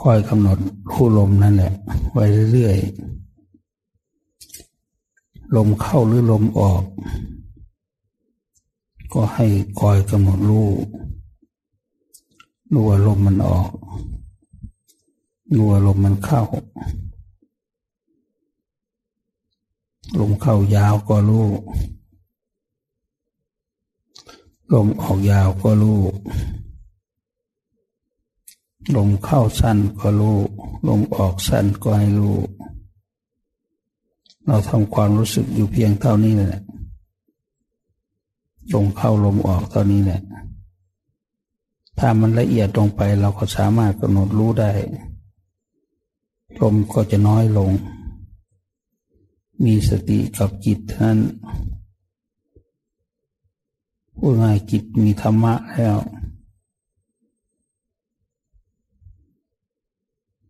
คอยกำหนดคู่ลมนั่นแหละ ไว้เรื่อยๆ ลมเข้าหรือลมออก ก็ให้คอยกำหนดรู้รู้ว่าลมมันออกรู้ว่าลมมันเข้า ลมเข้ายาวก็รู้ลมออกยาวก็รู้ ลมเข้าสั้นก็รู้ลมออกสั้นก็ให้รู้เราทำความรู้สึกอยู่เพียงเท่านี้แหละลมเข้าลมออกเท่านี้แหละถ้ามันละเอียดลงไปเราก็สามารถกำหนดรู้ได้ ลมก็จะน้อยลง มีสติกับจิตนั้นพูดง่ายจิตมีธรรมะแล้ว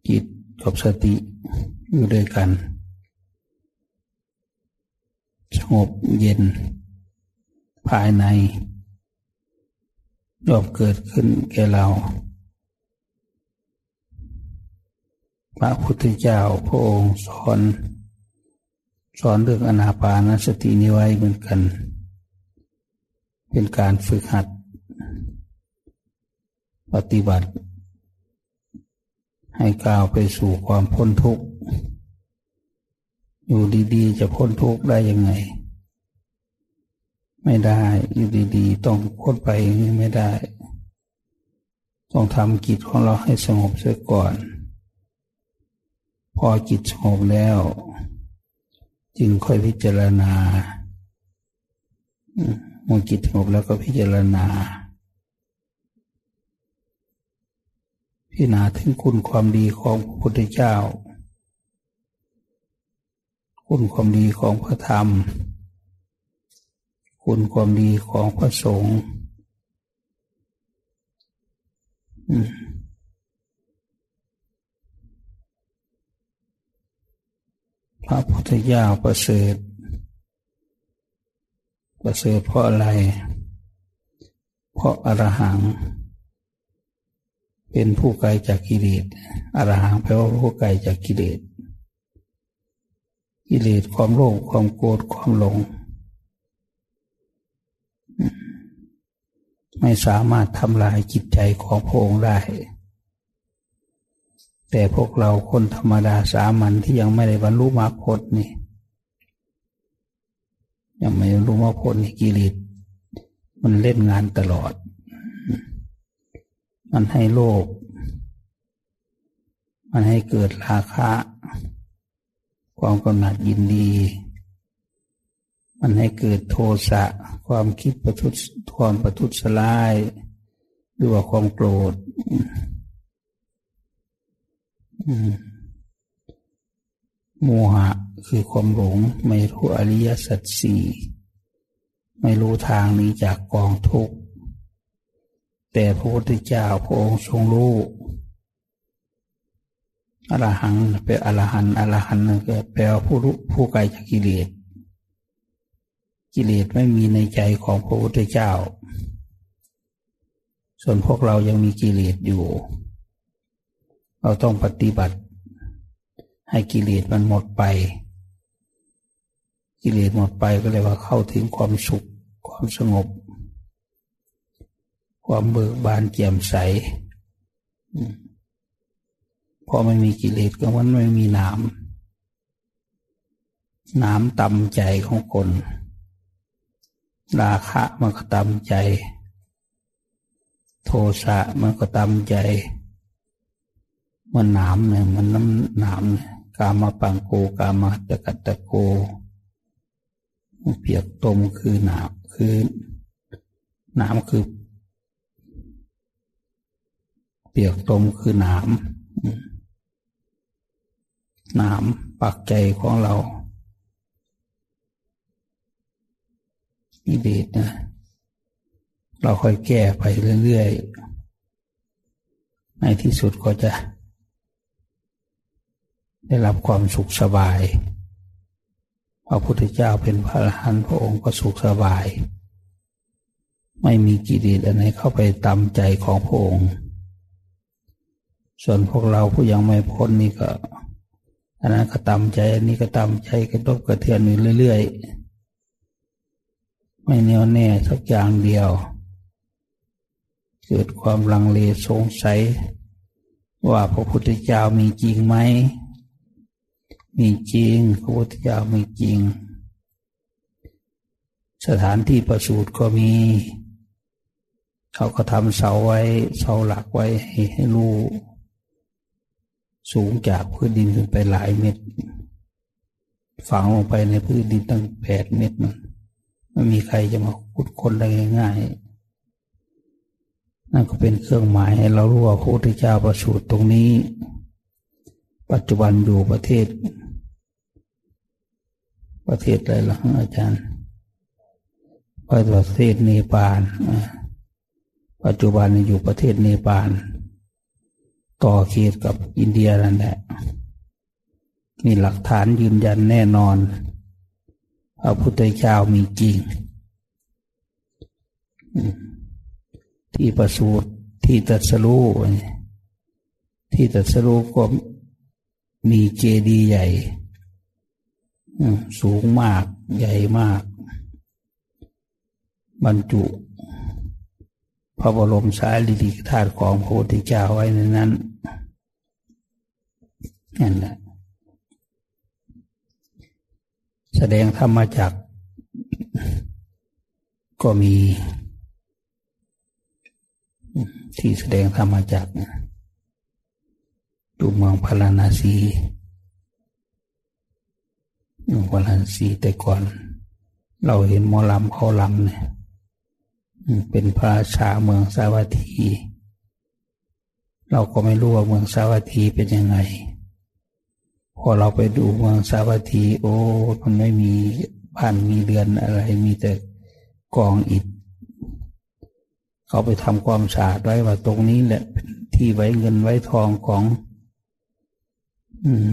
จิตกับสติอยู่ด้วยกัน สงบเย็น ภายในยอมเกิดขึ้นแก่เรา พระพุทธเจ้าพระองค์สอน สอนเรื่องอนาปานสตินิไว้เหมือนกัน เป็นการฝึกหัด ปฏิบัติ ให้ก้าวไปสู่ความพ้นทุกข์ อยู่ดีๆ จะพ้นทุกข์ได้ยังไง ไม่ได้อยู่ดีๆ ต้องพ้นไปไม่ได้ ต้องทำกิจของเราให้สงบเสียก่อน พอจิตสงบแล้ว จึงค่อยพิจารณาเมื่อจิตสงบแล้วก็พิจารณา พิจารณาถึงคุณความดีของพระพุทธเจ้า คุณความดีของพระธรรม คุณความดีของพระสงฆ์พระพุทธเจ้าประเสริฐ ประเสริฐเพราะอะไร เพราะอรหัง เป็นผู้ไกลจากกิเลสอรหังแปลว่าผู้ไกลจากกิเลส กิเลสความโลภความโกรธความหลง ไม่สามารถทำลายจิตใจของพระองค์ได้ แต่พวกเราคนธรรมดาสามัญที่ยังไม่ได้บรรลุมรรคผลนี่ ยังไม่รู้มรรคผลนี่กิเลสมันเล่นงานตลอด มันให้โลภมันให้เกิดราคะ ความกำหนัดยินดี มันให้เกิดโทสะ ความคิดประทุษความประทุษลาย หรือว่าความโกรธโมหะคือความหลงไม่รู้อริยสัจสี่ไม่รู้ทางนี้จากกองทุกข์ แต่พระพุทธเจ้าพระองค์ทรงรู้อรหังเป็นอรหันอรหันก็แปลว่าผู้รู้ผู้ไกลจากกิเลส กิเลสไม่มีในใจของพระพุทธเจ้า ส่วนพวกเรายังมีกิเลสอยู่ เราต้องปฏิบัติ ให้กิเลสมันหมดไป กิเลสหมดไปก็เลยว่าเข้าถึงความสุขความสงบ ความเบิกบานเจียมใสพอไม่มีกิเลสก็มันไม่มีหน้ำน้ำตำใจของคน ราคะมันก็ตำใจ โทสะมันก็ตำใจ มันหนามเนี่ยมันน้ำหนามเนี่ยกามาปังโกกามาตะกัตตะโกเปียกตมคือหนามคือหนามคือ เปียกตมคือหนามหนามปักใจของเราอีเดชนะเราค่อยแก้ไปเรื่อยๆ ในที่สุดก็จะ ได้รับความสุขสบาย พระพุทธเจ้าเป็นพระอรหันต์พระองค์ก็สุขสบาย ไม่มีกิเลสอะไรเข้าไปตามใจของพระองค์ ส่วนพวกเราผู้ยังไม่พ้นนี่ก็อันนั้นก็ตามใจอันนี้ก็ตามใจกระทบกระเทือนอยู่เรื่อยๆ ไม่แน่วแน่สักอย่างเดียว เกิดความลังเลสงสัย ว่าพระพุทธเจ้ามีจริงไหม มีจริง พระพุทธเจ้ามีจริง สถานที่ประสูติก็มี เขาก็ทำเสาไว้เสาหลักไว้ให้ให้รู้ สูงจากพื้นดินขึ้นไปหลายเมตร ฝังลงไปในพื้นดินตั้งแปดเมตรมันไม่มีใครจะมาขุดคนได้ง่ายๆนั่นก็เป็นเครื่องหมายให้เรารู้ว่าพระพุทธเจ้าประสูติตรงนี้ ปัจจุบันอยู่ประเทศ ประเทศอะไรล่ะอาจารย์ประเทศเนปาลปัจจุบันอยู่ประเทศเนปาล ต่อเขตกับอินเดียนั่นแหละมีหลักฐานยืนยันแน่นอนพระพุทธเจ้ามีจริง ที่ประสูติที่ตัดสรู้ที่ตัดสรู้ก็มีเจดีย์ใหญ่สูงมากใหญ่มาก บรรจุ ระบรมสารีริกธาตุของพระพุทธเจ้าไว้ในนั้นนั่นแหละแสดงธรรมจักก็มี ที่แสดงธรรมจักดูเมืองพาราณสีเมืองพาราณสีแต่ก่อน เราเห็นมอลำเขาลำเนี่ย เป็นพระชาเมืองสาวัตถี เราก็ไม่รู้ว่าเมืองสาวัตถีเป็นยังไง พอเราไปดูเมืองสาวัตถี โอ้มันไม่มีบ้านมีเรือนอะไร มีแต่กองอิฐ เขาไปทำความสะอาดไว้ว่าตรงนี้แหละที่ไว้เงินไว้ทองของ อืม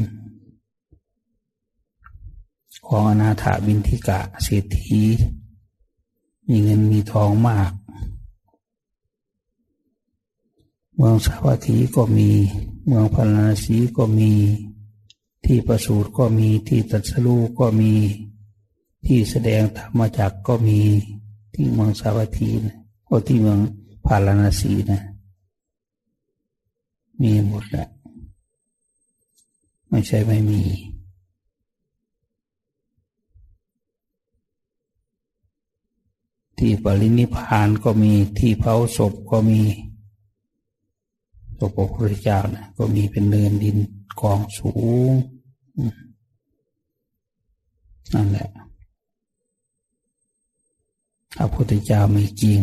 ของอนาถาบินทิกะเศรษฐี มีเงินมีทองมาก เมืองสาวัตถีก็มี เมืองพาราณสีก็มี ที่ประสูติก็มี ที่ตัดสรูก็มี ที่แสดงธรรมจักก็มี ที่เมืองสาวัตถีนะก็ที่เมืองพาราณสีนะ มีหมดแหละไม่ใช่ไม่มี ที่ปรินิพานก็มีที่เผาศพก็มีศพพระพุทธเจ้านะก็มีเป็นเนินดินกองสูงนั่นแหละพระพุทธเจ้ามีจริง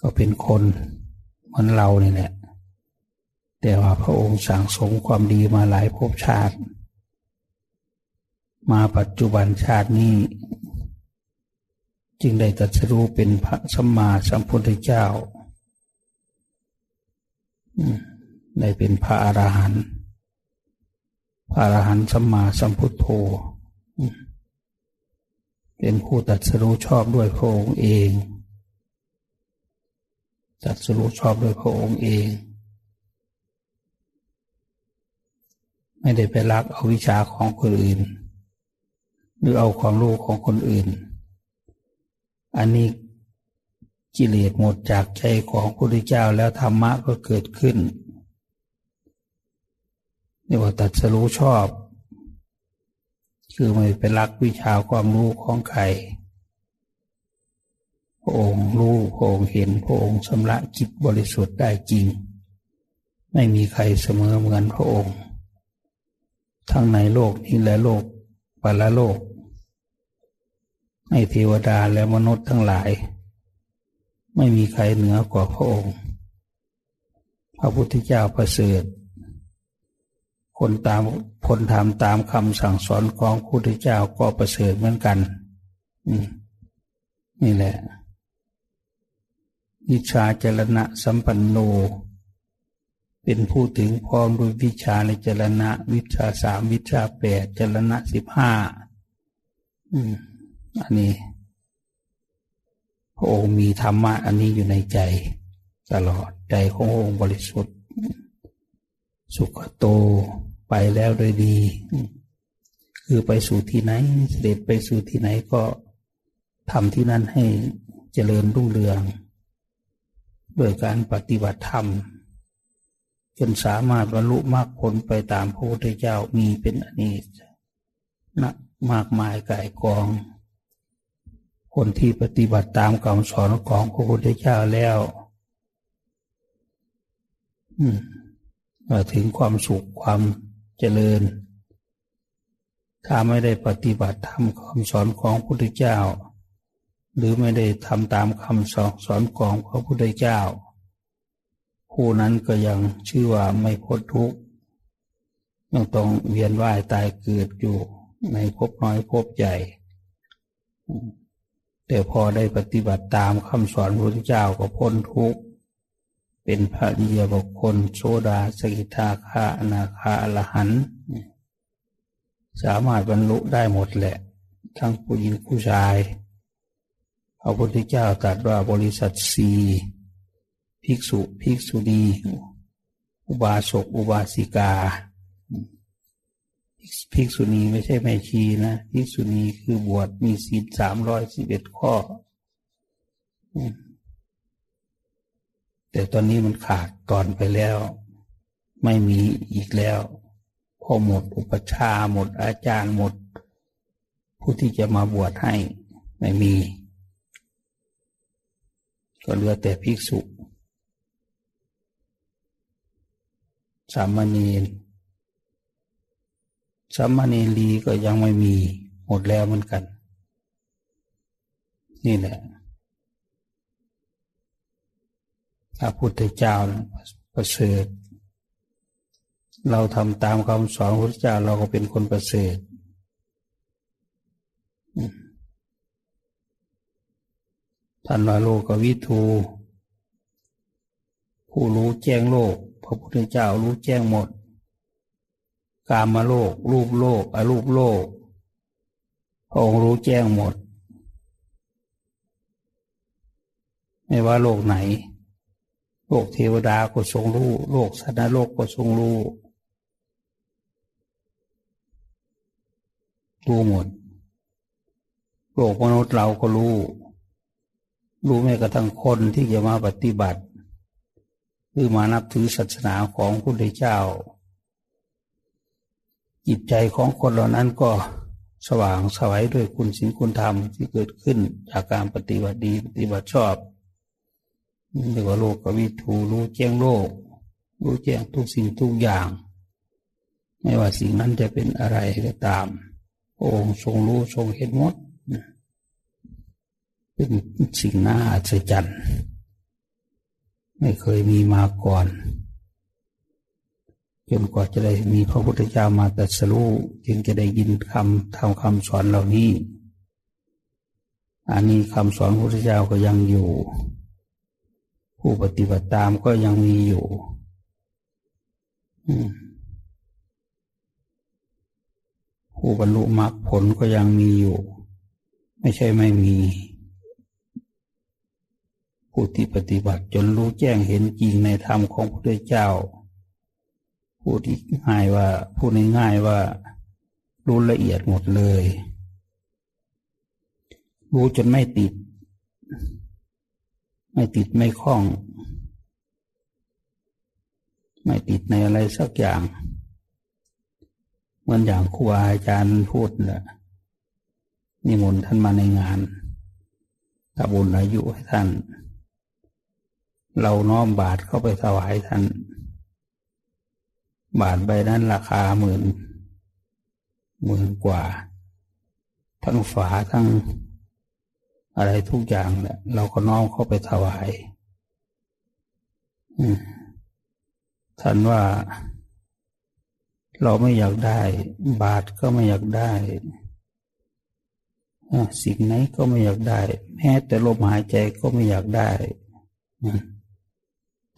ก็เป็นคนเหมือนเราเนี่ยแหละแต่ว่าพระองค์สั่งสมความดีมาหลายภพชาติ มาปัจจุบันชาตินี้ จึงได้ตรัสรู้เป็นพระสัมมาสัมพุทธเจ้าได้เป็นพระอรหันต์พระอรหันต์สัมมาสัมพุทโธเป็นผู้ตัดสรู้ชอบด้วยพระองค์เอง ตัดสรู้ชอบด้วยพระองค์เอง ไม่ได้ไปรักเอาวิชาของคนอื่น หรือเอาความรู้ของคนอื่น อันนี้กิเลสหมดจากใจของพระพุทธเจ้าแล้วธรรมะก็เกิดขึ้นเรียกว่าตัดสรู้ชอบ คือไม่ไปรักวิชาความรู้ของใครพระองค์รู้พระองค์เห็นพระองค์ชำระจิตบริสุทธิ์ได้จริง ไม่มีใครเสมอเหมือนพระองค์ ทั้งในโลกนี้และโลกปรโลก ให้เทวดาและมนุษย์ทั้งหลาย ไม่มีใครเหนือกว่าพระองค์ พระพุทธเจ้าประเสริฐ คนตามคนทำตามคำสั่งสอนของพระพุทธเจ้าก็ประเสริฐเหมือนกันนี่แหละวิชาเจรณะสัมปันโน เป็นผู้ถึงพร้อมด้วยวิชาในเจรณะ วิชาสามวิชาแปดเจรณะสิบห้าอืม อันนี้พระองค์มีธรรมะอันนี้อยู่ในใจตลอดใจขององค์บริสุทธิ์ สุขโตไปแล้วโดยดี คือไปสู่ที่ไหน เสด็จไปสู่ที่ไหนก็ทำที่นั่นให้เจริญรุ่งเรืองโดยการปฏิบัติธรรม จนสามารถบรรลุมรรคผลไปตามพระพุทธเจ้ามีเป็นอเนกนะมากมายกายกอง คนที่ปฏิบัติตามคำสอนของพระพุทธเจ้าแล้วมาถึงความสุขความเจริญ ถ้าไม่ได้ปฏิบัติธรรมคำสอนของพระพุทธเจ้า หรือไม่ได้ทำตามคำสอนสอนของพระพุทธเจ้า ผู้นั้นก็ยังชื่อว่าไม่พ้นทุกข์ยังต้องเวียนว่ายตายเกิดอยู่ในภพน้อยภพใหญ่ แต่พอได้ปฏิบัติตามคำสอนพระพุทธเจ้าก็พ้นทุกข์ เป็นพระเดียบุคคลโซดาสกิทาคาอนาคาอรหันสามารถบรรลุได้หมดแหละ ทั้งผู้หญิงผู้ชายพระพุทธเจ้าตรัสว่าบริษัทสีภิกษุ ภิกษุณี อุบาสก อุบาสิกา ภิกษุณีไม่ใช่แม่ชีนะภิกษุณีคือบวชมีศีลสามร้อยสิบเอ็ดข้อ แต่ตอนนี้มันขาดตอนไปแล้ว ไม่มีอีกแล้วพอหมดอุปชาหมดอาจารย์หมด ผู้ที่จะมาบวชให้ไม่มี ก็เหลือแต่ภิกษุ สามเณร สามเณรีก็ยังไม่มีหมดแล้วเหมือนกัน นี่แหละพระพุทธเจ้าประเสริฐ เราทำตามคำสอนพระพุทธเจ้าเราก็เป็นคนประเสริฐท่านว่าโลกวิทูผู้รู้แจ้งโลก พระพุทธเจ้ารู้แจ้งหมด กามาโลก รูปโลกอรูปโลกพระองค์รู้แจ้งหมด ไม่ว่าโลกไหน โลกเทวดาก็ทรงรู้ โลกสัตว์โลกก็ทรงรู้รู้หมด โลกมนุษย์เราก็รู้ รู้แม้กระทั่งคนที่จะมาปฏิบัติ คือมานับถือศาสนาของพระพุทธเจ้า จิตใจของคนเหล่านั้นก็สว่างสวัยด้วยคุณศีลคุณธรรมที่เกิดขึ้นจากการปฏิบัติดีปฏิบัติชอบเรียกว่าโลกกวิถูรู้แจ้งโลก รู้แจ้งทุกสิ่งทุกอย่าง ไม่ว่าสิ่งนั้นจะเป็นอะไรก็ตามองค์ทรงรู้ทรงเห็นหมดเป็นสิ่งน่าอัศจรรย์ ไม่เคยมีมาก่อน จนกว่าจะได้มีพระพุทธเจ้ามาตรัสรู้จึงจะได้ยินคำทำคำสอนเหล่านี้ อันนี้คำสอนพระพุทธเจ้าก็ยังอยู่ ผู้ปฏิบัติตามก็ยังมีอยู่ผู้บรรลุมรรคผลก็ยังมีอยู่ ไม่ใช่ไม่มี ผู้ที่ปฏิบัติจนรู้แจ้งเห็นจริงในธรรมของพระพุทธเจ้า ผู้ที่ง่ายว่าผู้นี้ง่ายว่า รู้ละเอียดหมดเลย รู้จนไม่ติด ไม่ติดไม่คล้อง ไม่ติดในอะไรสักอย่างเหมือนอย่างครูอาจารย์พูดแหละนิมนต์ท่านมาในงานทำบุญอายุให้ท่าน เราน้อมบาทเข้าไปถวายท่าน บาทใบนั้นราคาหมื่นหมื่นกว่า ทั้งฝาทั้งอะไรทุกอย่างแหละเราก็น้อมเข้าไปถวายท่านว่าเราไม่อยากได้ บาทก็ไม่อยากได้สิ่งไหนก็ไม่อยากได้ แม้แต่ลมหายใจก็ไม่อยากได้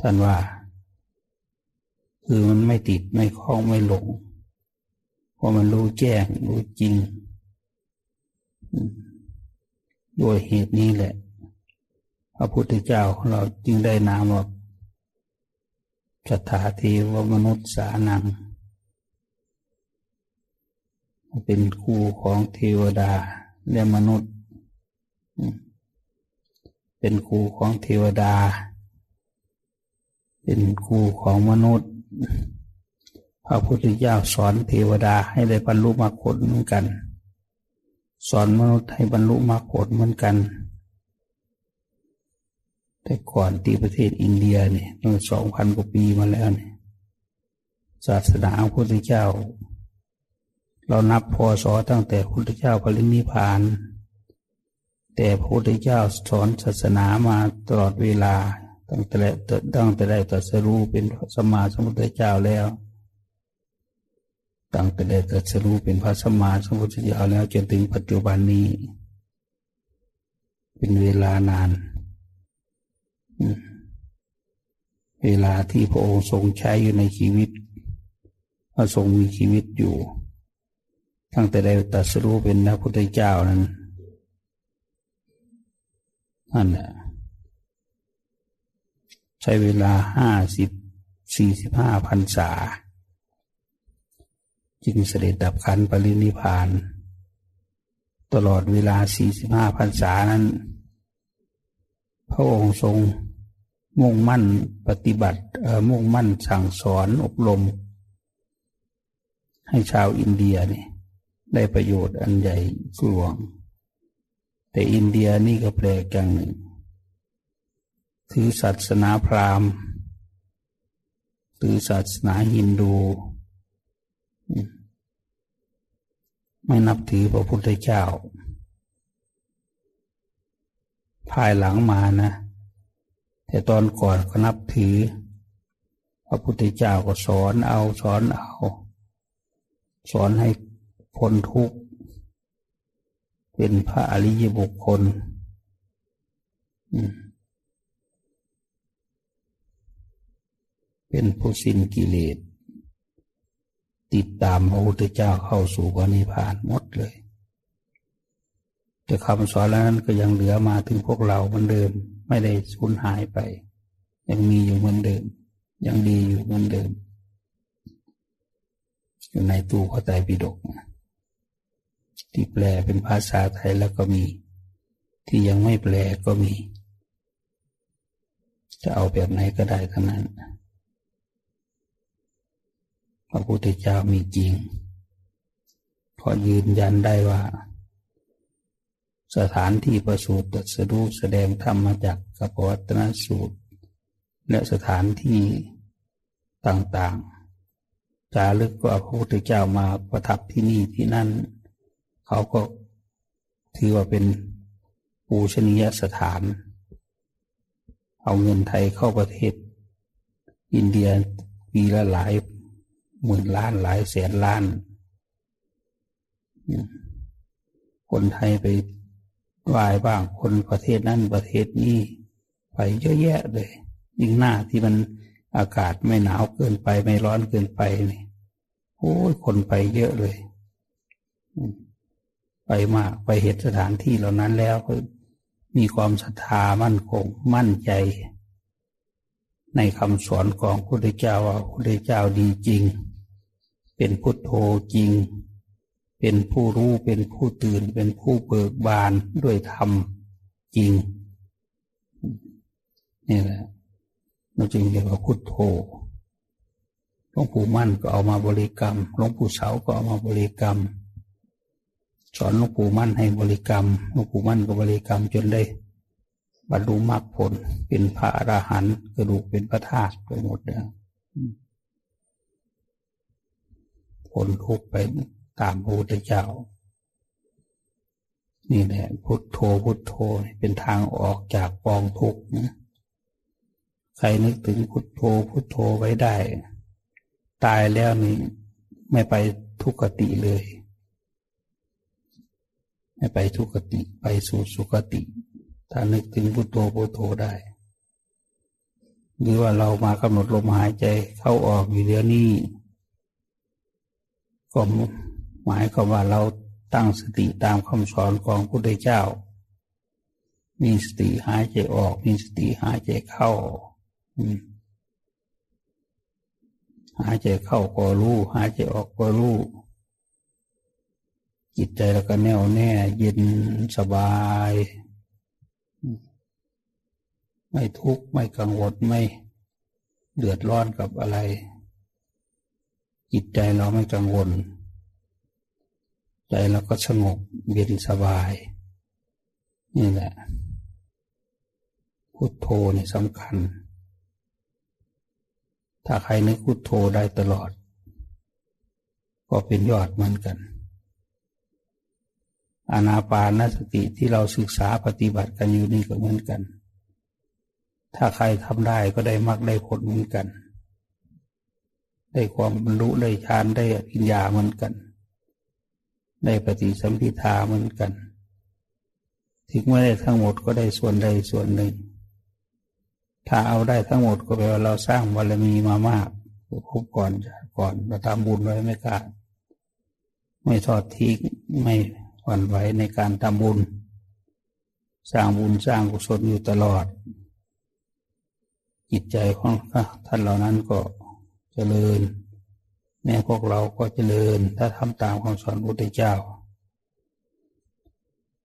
ท่านว่า คือมันไม่ติดไม่คล้องไม่หลงเพราะมันรู้แจ้งรู้จริงด้วยเหตุนี้แหละ พระพุทธเจ้าของเราจึงได้นามว่าจถาเทวมนุษย์สานัง เป็นครูของเทวดาและมนุษย์ เป็นครูของเทวดา เป็นครูของมนุษย์ พระพุทธเจ้าสอนเทวดาให้ได้บรรลุมรรคผลเหมือนกัน สอนมนุษย์ให้บรรลุมรรคผลเหมือนกัน แต่ก่อนที่ประเทศอินเดียเนี่ยเมื่อสองพันกว่าปีมาแล้วเนี่ยศาสนาพระพุทธเจ้า เรานับพศตั้งแต่พระพุทธเจ้าปรินิพานแต่พระพุทธเจ้าสอนศาสนามาตลอดเวลา ตั้งแต่ตั้งแต่ได้ตรัสรู้เป็นสมมาสมุทธเจ้าแล้ว ตั้งแต่ได้ตรัสรู้เป็นพระสมมาสมุทธเจ้าแล้วจนถึงปัจจุบันนี้ เป็นเวลานาน เวลาที่พระองค์ทรงใช้อยู่ในชีวิตพระทรงมีชีวิตอยู่ ตั้งแต่ได้ตัดสรู้เป็นพระพุทธเจ้านั้นนั่นแหละ ใช้เวลาห้าสิบสี่สิบห้าพันษา จึงเสด็จดับขันปรินิพาน ตลอดเวลาสี่สิบห้าพันษานั้น พระองค์ทรงมุ่งมั่นปฏิบัติมุ่งมั่นสั่งสอนอบรม ให้ชาวอินเดียนี่ได้ประโยชน์อันใหญ่หลวง แต่อินเดียนี่ก็แปลกอย่างหนึ่ง ถือศาสนาพราหมณ์ถือศาสนาฮินดู ไม่นับถือพระพุทธเจ้า ภายหลังมานะ แต่ตอนก่อนก็นับถือ พระพุทธเจ้าก็สอนเอาสอนเอา สอนให้พ้นทุกข์ เป็นพระอริยบุคคล เป็นผู้สิ้นกิเลส ติดตามพระพุทธเจ้าเข้าสู่พระนิพพานหมดเลย แต่คำสอนแล้วนั้นก็ยังเหลือมาถึงพวกเราเหมือนเดิม ไม่ได้สูญหายไป ยังมีอยู่เหมือนเดิม ยังดีอยู่เหมือนเดิม อยู่ในตู้พระไตรปิฎกที่แปลเป็นภาษาไทยแล้วก็มี ที่ยังไม่แปลก็มีจะเอาแบบไหนก็ได้ทั้งนั้น พระพุทธเจ้ามีจริงพอยืนยันได้ว่า สถานที่ประสูติตรัสรู้แสดงธรรมมาจากกัปวัตนสูตร และสถานที่ต่างๆ จารึกว่าพระพุทธเจ้ามาประทับที่นี่ที่นั่น เขาก็ถือว่าเป็นปูชนียสถาน เอาเงินไทยเข้าประเทศ อินเดียปีละหลาย หมื่นล้านหลายแสนล้าน คนไทยไปวายบ้างคนประเทศนั้นประเทศนี้ไปเยอะแยะเลยยิ่งหน้าที่มันอากาศไม่หนาวเกินไปไม่ร้อนเกินไปนี่โอ้ยคนไปเยอะเลย ไปมากไปเห็นสถานที่เหล่านั้นแล้วก็มีความศรัทธามั่นคงมั่นใจ ในคำสอนของพระพุทธเจ้าว่าพระพุทธเจ้าดีจริง เป็นพุทโธจริง เป็นผู้รู้เป็นผู้ตื่น เป็นผู้เบิกบานด้วยธรรมจริง นี่แหละเราจึงเรียกว่าพุทโธหลวงปู่มั่นก็เอามาบริกรรมหลวงปู่เสาก็เอามาบริกรรม สอนหลวงปู่มั่นให้บริกรรมหลวงปู่มั่นก็บริกรรมจนได้บรรลุมรรคผลเป็นพระอรหันต์กระดูกเป็นพระธาตุไปหมดเลย ผลทุกไปตามพระพุทธเจ้า นี่แหละ พุทโธพุทโธเป็นทางออกจากกองทุกข์นะใครนึกถึงพุทโธพุทโธไว้ได้ ตายแล้วนี่ไม่ไปทุกขติเลย ไม่ไปทุกขติไปสู่สุขติ ถ้านึกถึงพุทโธพุทโธได้หรือว่าเรามากำหนดลมหายใจเข้าออกอยู่เดี๋ยวนี้ ก็หมายความว่าเราตั้งสติตามคำสอนของพระพุทธเจ้า มีสติหายใจออก มีสติหายใจเข้าหายใจเข้าก็รู้ หายใจออกก็รู้ จิตใจแล้วก็แน่วแน่เย็นสบาย ไม่ทุกข์ไม่กังวลไม่เดือดร้อนกับอะไร จิตใจเราไม่กังวล ใจเราก็สงบเย็นสบาย นี่แหละพุทโธนี่สำคัญ ถ้าใครนึกพุทโธได้ตลอด ก็เป็นยอดเหมือนกัน อานาปานสติที่เราศึกษาปฏิบัติกันอยู่นี่ก็เหมือนกัน ถ้าใครทำได้ก็ได้มรรคได้ผลเหมือนกัน ได้ความบรรลุได้ฌานได้ปัญญาเหมือนกัน ได้ปฏิสัมพิทาเหมือนกันถึงไม่ได้ทั้งหมดก็ได้ส่วนใดส่วนหนึ่ง ถ้าเอาได้ทั้งหมดก็แปลว่าเราสร้างบารมีมามากพบก่อนก่อนเราทำบุญไว้ไม่กล้าไม่ทอดทิ้งไม่หวั่นไหวในการทำบุญ สร้างบุญสร้างกุศลอยู่ตลอด จิตใจของท่านเหล่านั้นก็ เจริญแม้พวกเราก็เจริญ ถ้าทำตามคำสอนพระพุทธเจ้า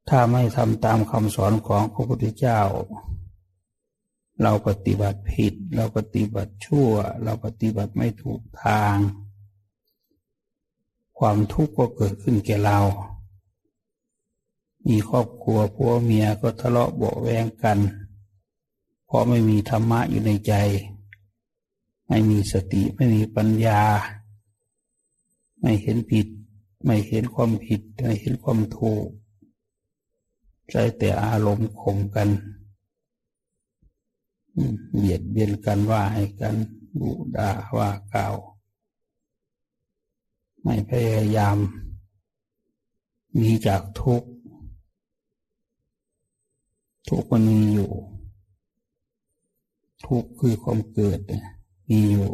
ถ้าไม่ทำตามคำสอนของพระพุทธเจ้า เราปฏิบัติผิด เราปฏิบัติชั่ว เราปฏิบัติไม่ถูกทาง ความทุกข์ก็เกิดขึ้นแก่เรา มีครอบครัวผัวเมียก็ทะเลาะเบาแวงกัน เพราะไม่มีธรรมะอยู่ในใจ ไม่มีสติไม่มีปัญญา ไม่เห็นผิด ไม่เห็นความผิด ไม่เห็นความถูกใจแต่อารมณ์ข่มกันเบียดเบียนกันว่าให้กันดุด่าว่ากล่าว ไม่พยายามมีจากทุกทุกมันมีอยู่ ทุกคือความเกิด มีอยู่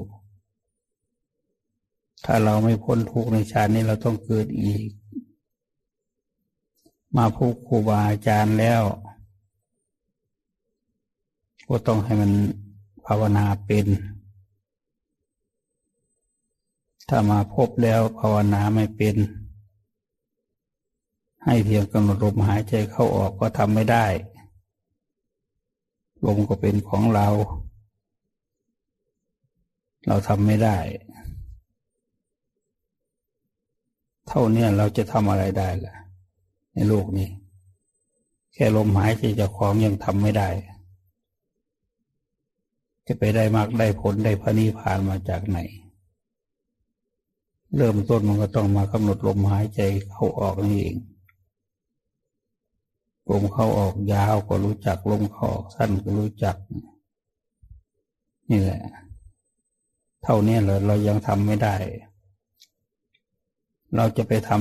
ถ้าเราไม่พ้นทุกข์ในชาตินี้เราต้องเกิดอีก มาพบครูบาอาจารย์แล้ว ก็ต้องให้มันภาวนาเป็น ถ้ามาพบแล้วภาวนาไม่เป็น ให้เพียงกำหนดลมหายใจเข้าออกก็ทำไม่ได้ ลมก็เป็นของเรา เราทำไม่ได้ เท่านี้เราจะทำอะไรได้ล่ะ ในโลกนี้ แค่ลมหายใจจะของยังทำไม่ได้ จะไปได้มากได้ผลได้พระนิพพานมาจากไหน เริ่มต้นมันก็ต้องมากำหนดลมหายใจเข้าออกนี่เองลมเข้าออกยาวก็รู้จักลมเข้าออกสั้นก็รู้จัก นี่แหละ เท่านี้เราเรายังทำไม่ได้ เราจะไปท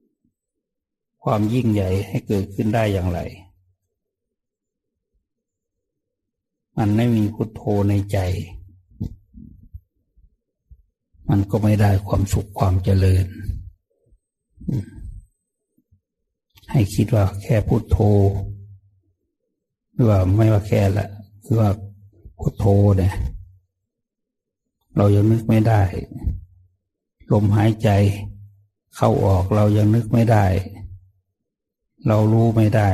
ำความยิ่งใหญ่ให้เกิดขึ้นได้อย่างไร มันไม่มีพุทโธในใจ มันก็ไม่ได้ความสุขความเจริญ ให้คิดว่าแค่พุโทโธหรือว่าไม่ว่าแค่ละคือว่าพุโทโธเนี่ย เรายังนึกไม่ได้ ลมหายใจ เข้าออกเรายังนึกไม่ได้ เรารู้ไม่ได้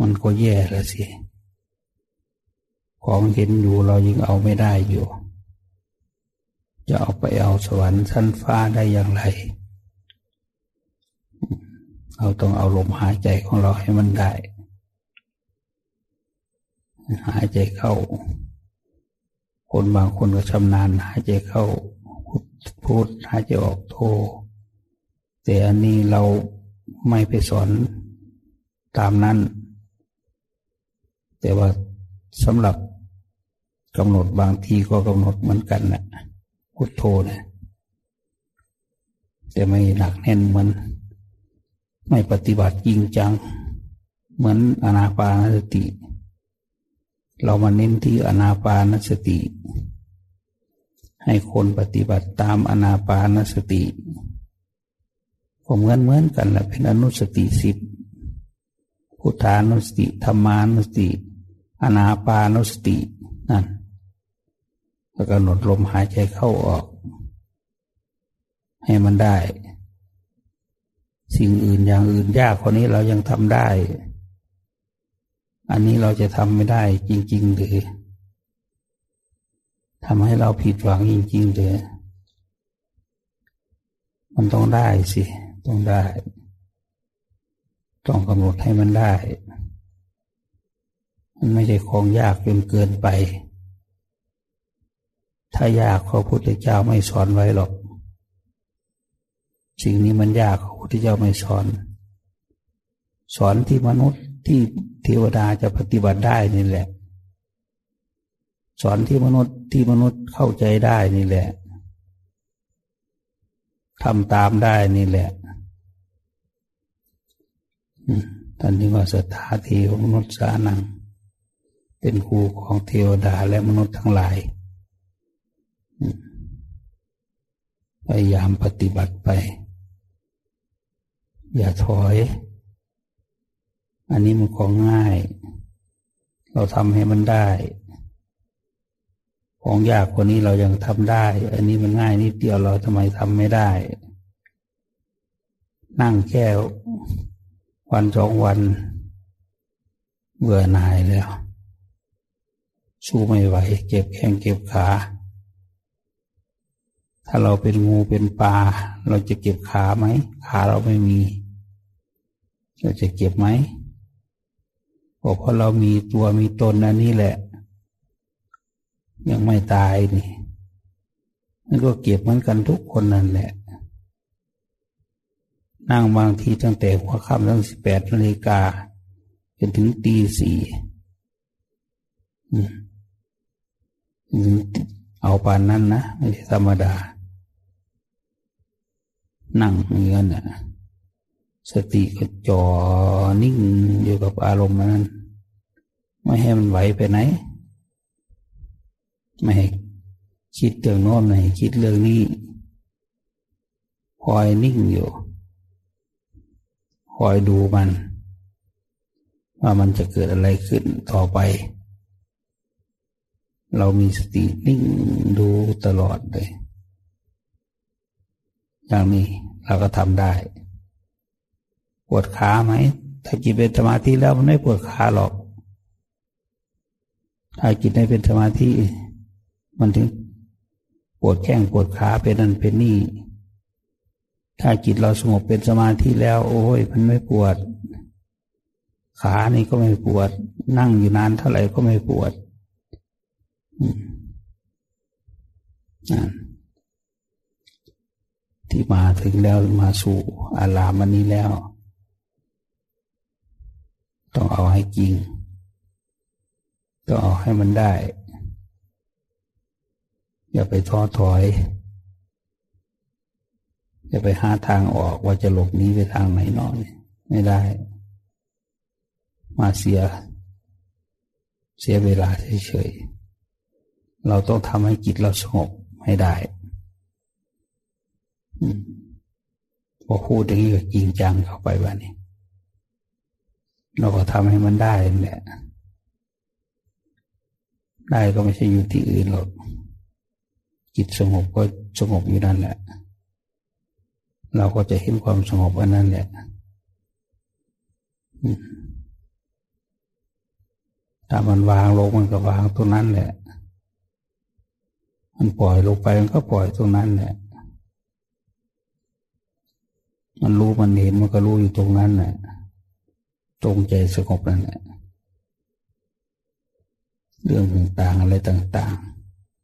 มันก็แย่แล้วสิ ของเห็นอยู่เรายังเอาไม่ได้อยู่ จะเอาไปเอาสวรรค์ชั้นฟ้าได้อย่างไร เราต้องเอาลมหายใจของเราให้มันได้ หายใจเข้า คนบางคนก็ชำนาญหายใจเข้าพูดหายใจออกโท แต่อันนี้เราไม่ไปสอนตามนั้น แต่ว่าสำหรับกำหนดบางทีก็กำหนดเหมือนกันนะพุทโธนะแต่ไม่หนักแน่นเหมือนไม่ปฏิบัติจริงจัง เหมือนอนาปานสติ เรามาเน้นที่อนาปานสติ ให้คนปฏิบัติตามอนาปานสติก็เหมือนเหมือนกันแหละเป็นอนุสติสิบพุทธานุสติธรรมานุสติ อนาปานุสตินั่นก็กำหนดลมหายใจเข้าออก ให้มันได้ สิ่งอื่นอย่างอื่นยากคนนี้เรายังทำได้ อันนี้เราจะทำไม่ได้จริง ๆ หรือทำให้เราผิดหวังจริง ๆ หรือ มันต้องได้สิ ต้องได้ ต้องกำหนดให้มันได้ มันไม่ใช่ของยากจนเกินไป ถ้ายากพระพุทธเจ้าไม่สอนไว้หรอก สิ่งนี้มันยากพระพุทธเจ้าไม่สอน สอนที่มนุษย์ ที่เทวดาจะปฏิบัติได้นี่แหละ สอนที่มนุษย์ที่มนุษย์เข้าใจได้นี่แหละทำตามได้นี่แหละท่านนี้ว่าสถาทีของมนุษย์สานัง เป็นครูของเทวดาและมนุษย์ทั้งหลาย พยายามปฏิบัติไป อย่าถอย อันนี้มันของง่าย เราทำให้มันได้ ของยากกว่านี้เรายังทำได้ อันนี้มันง่ายนิดเดียวเราทำไมทำไม่ได้ นั่งแค่วันสองวัน เบื่อหน่ายแล้ว สู้ไม่ไหว เก็บแข้งเก็บขาถ้าเราเป็นงูเป็นปลา เราจะเก็บขาไหม ขาเราไม่มี เราจะเก็บไหม เพราะเรามีตัวมีตนอันนี้แหละ ยังไม่ตายนี่มันก็เก็บเหมือนกันทุกคนนั่นแหละ นั่งบางทีตั้งแต่หัวค่ำตั้งสิบแปดนาฬิกาจนถึงตีสี่เอาปานนั้นนะไม่ใช่ธรรมดา นั่งเงี้ยน่ะ สติก็จอนิ่งอยู่กับอารมณ์นั้น ไม่ให้มันไหวไปไหน ไม่ให้คิดเรื่องโน้นไม่ให้คิดเรื่องนี้คอยนิ่งอยู่ คอยดูมัน ว่ามันจะเกิดอะไรขึ้นต่อไป เรามีสตินิ่งดูตลอดเลย อย่างนี้เราก็ทำได้ วดขาไหม ถ้าจิตเป็นสมาธิแล้วมันไม่ปวดขาหรอก ถ้าจิตไม่เป็นสมาธิ มันถึงปวดแข้งปวดขาเป็นนั่นเป็นนี่ ถ้าจิตเราสงบเป็นสมาธิแล้ว โอ้ย มันไม่ปวด ขานี่ก็ไม่ปวด นั่งอยู่นานเท่าไหร่ก็ไม่ปวดที่มาถึงแล้วมาสู่อารามันนี้แล้ว ต้องเอาให้จริง ต้องเอาให้มันได้ อย่าไปท้อถอย อย่าไปหาทางออกว่าจะหลบนี้ไปทางไหนนอนไม่ได้ มาเสีย เสียเวลาเฉยๆ เราต้องทำให้จิตเราสงบให้ได้พอพูดอย่างนี้ก็จริงจังเข้าไปวันนี้ เราก็ทำให้มันได้แหละ ได้ก็ไม่ใช่อยู่ที่อื่นหรอก จิตสงบก็สงบอยู่นั่นแหละ เราก็จะเห็นความสงบอันนั้นแหละ ถ้ามันวางลงมันก็วางตรงนั้นแหละ มันปล่อยลงไปมันก็ปล่อยตรงนั้นแหละ มันรู้มันเห็นมันก็รู้อยู่ตรงนั้นแหละ ตรงใจสงบนั่นแหละเรื่องต่างๆอะไรต่าง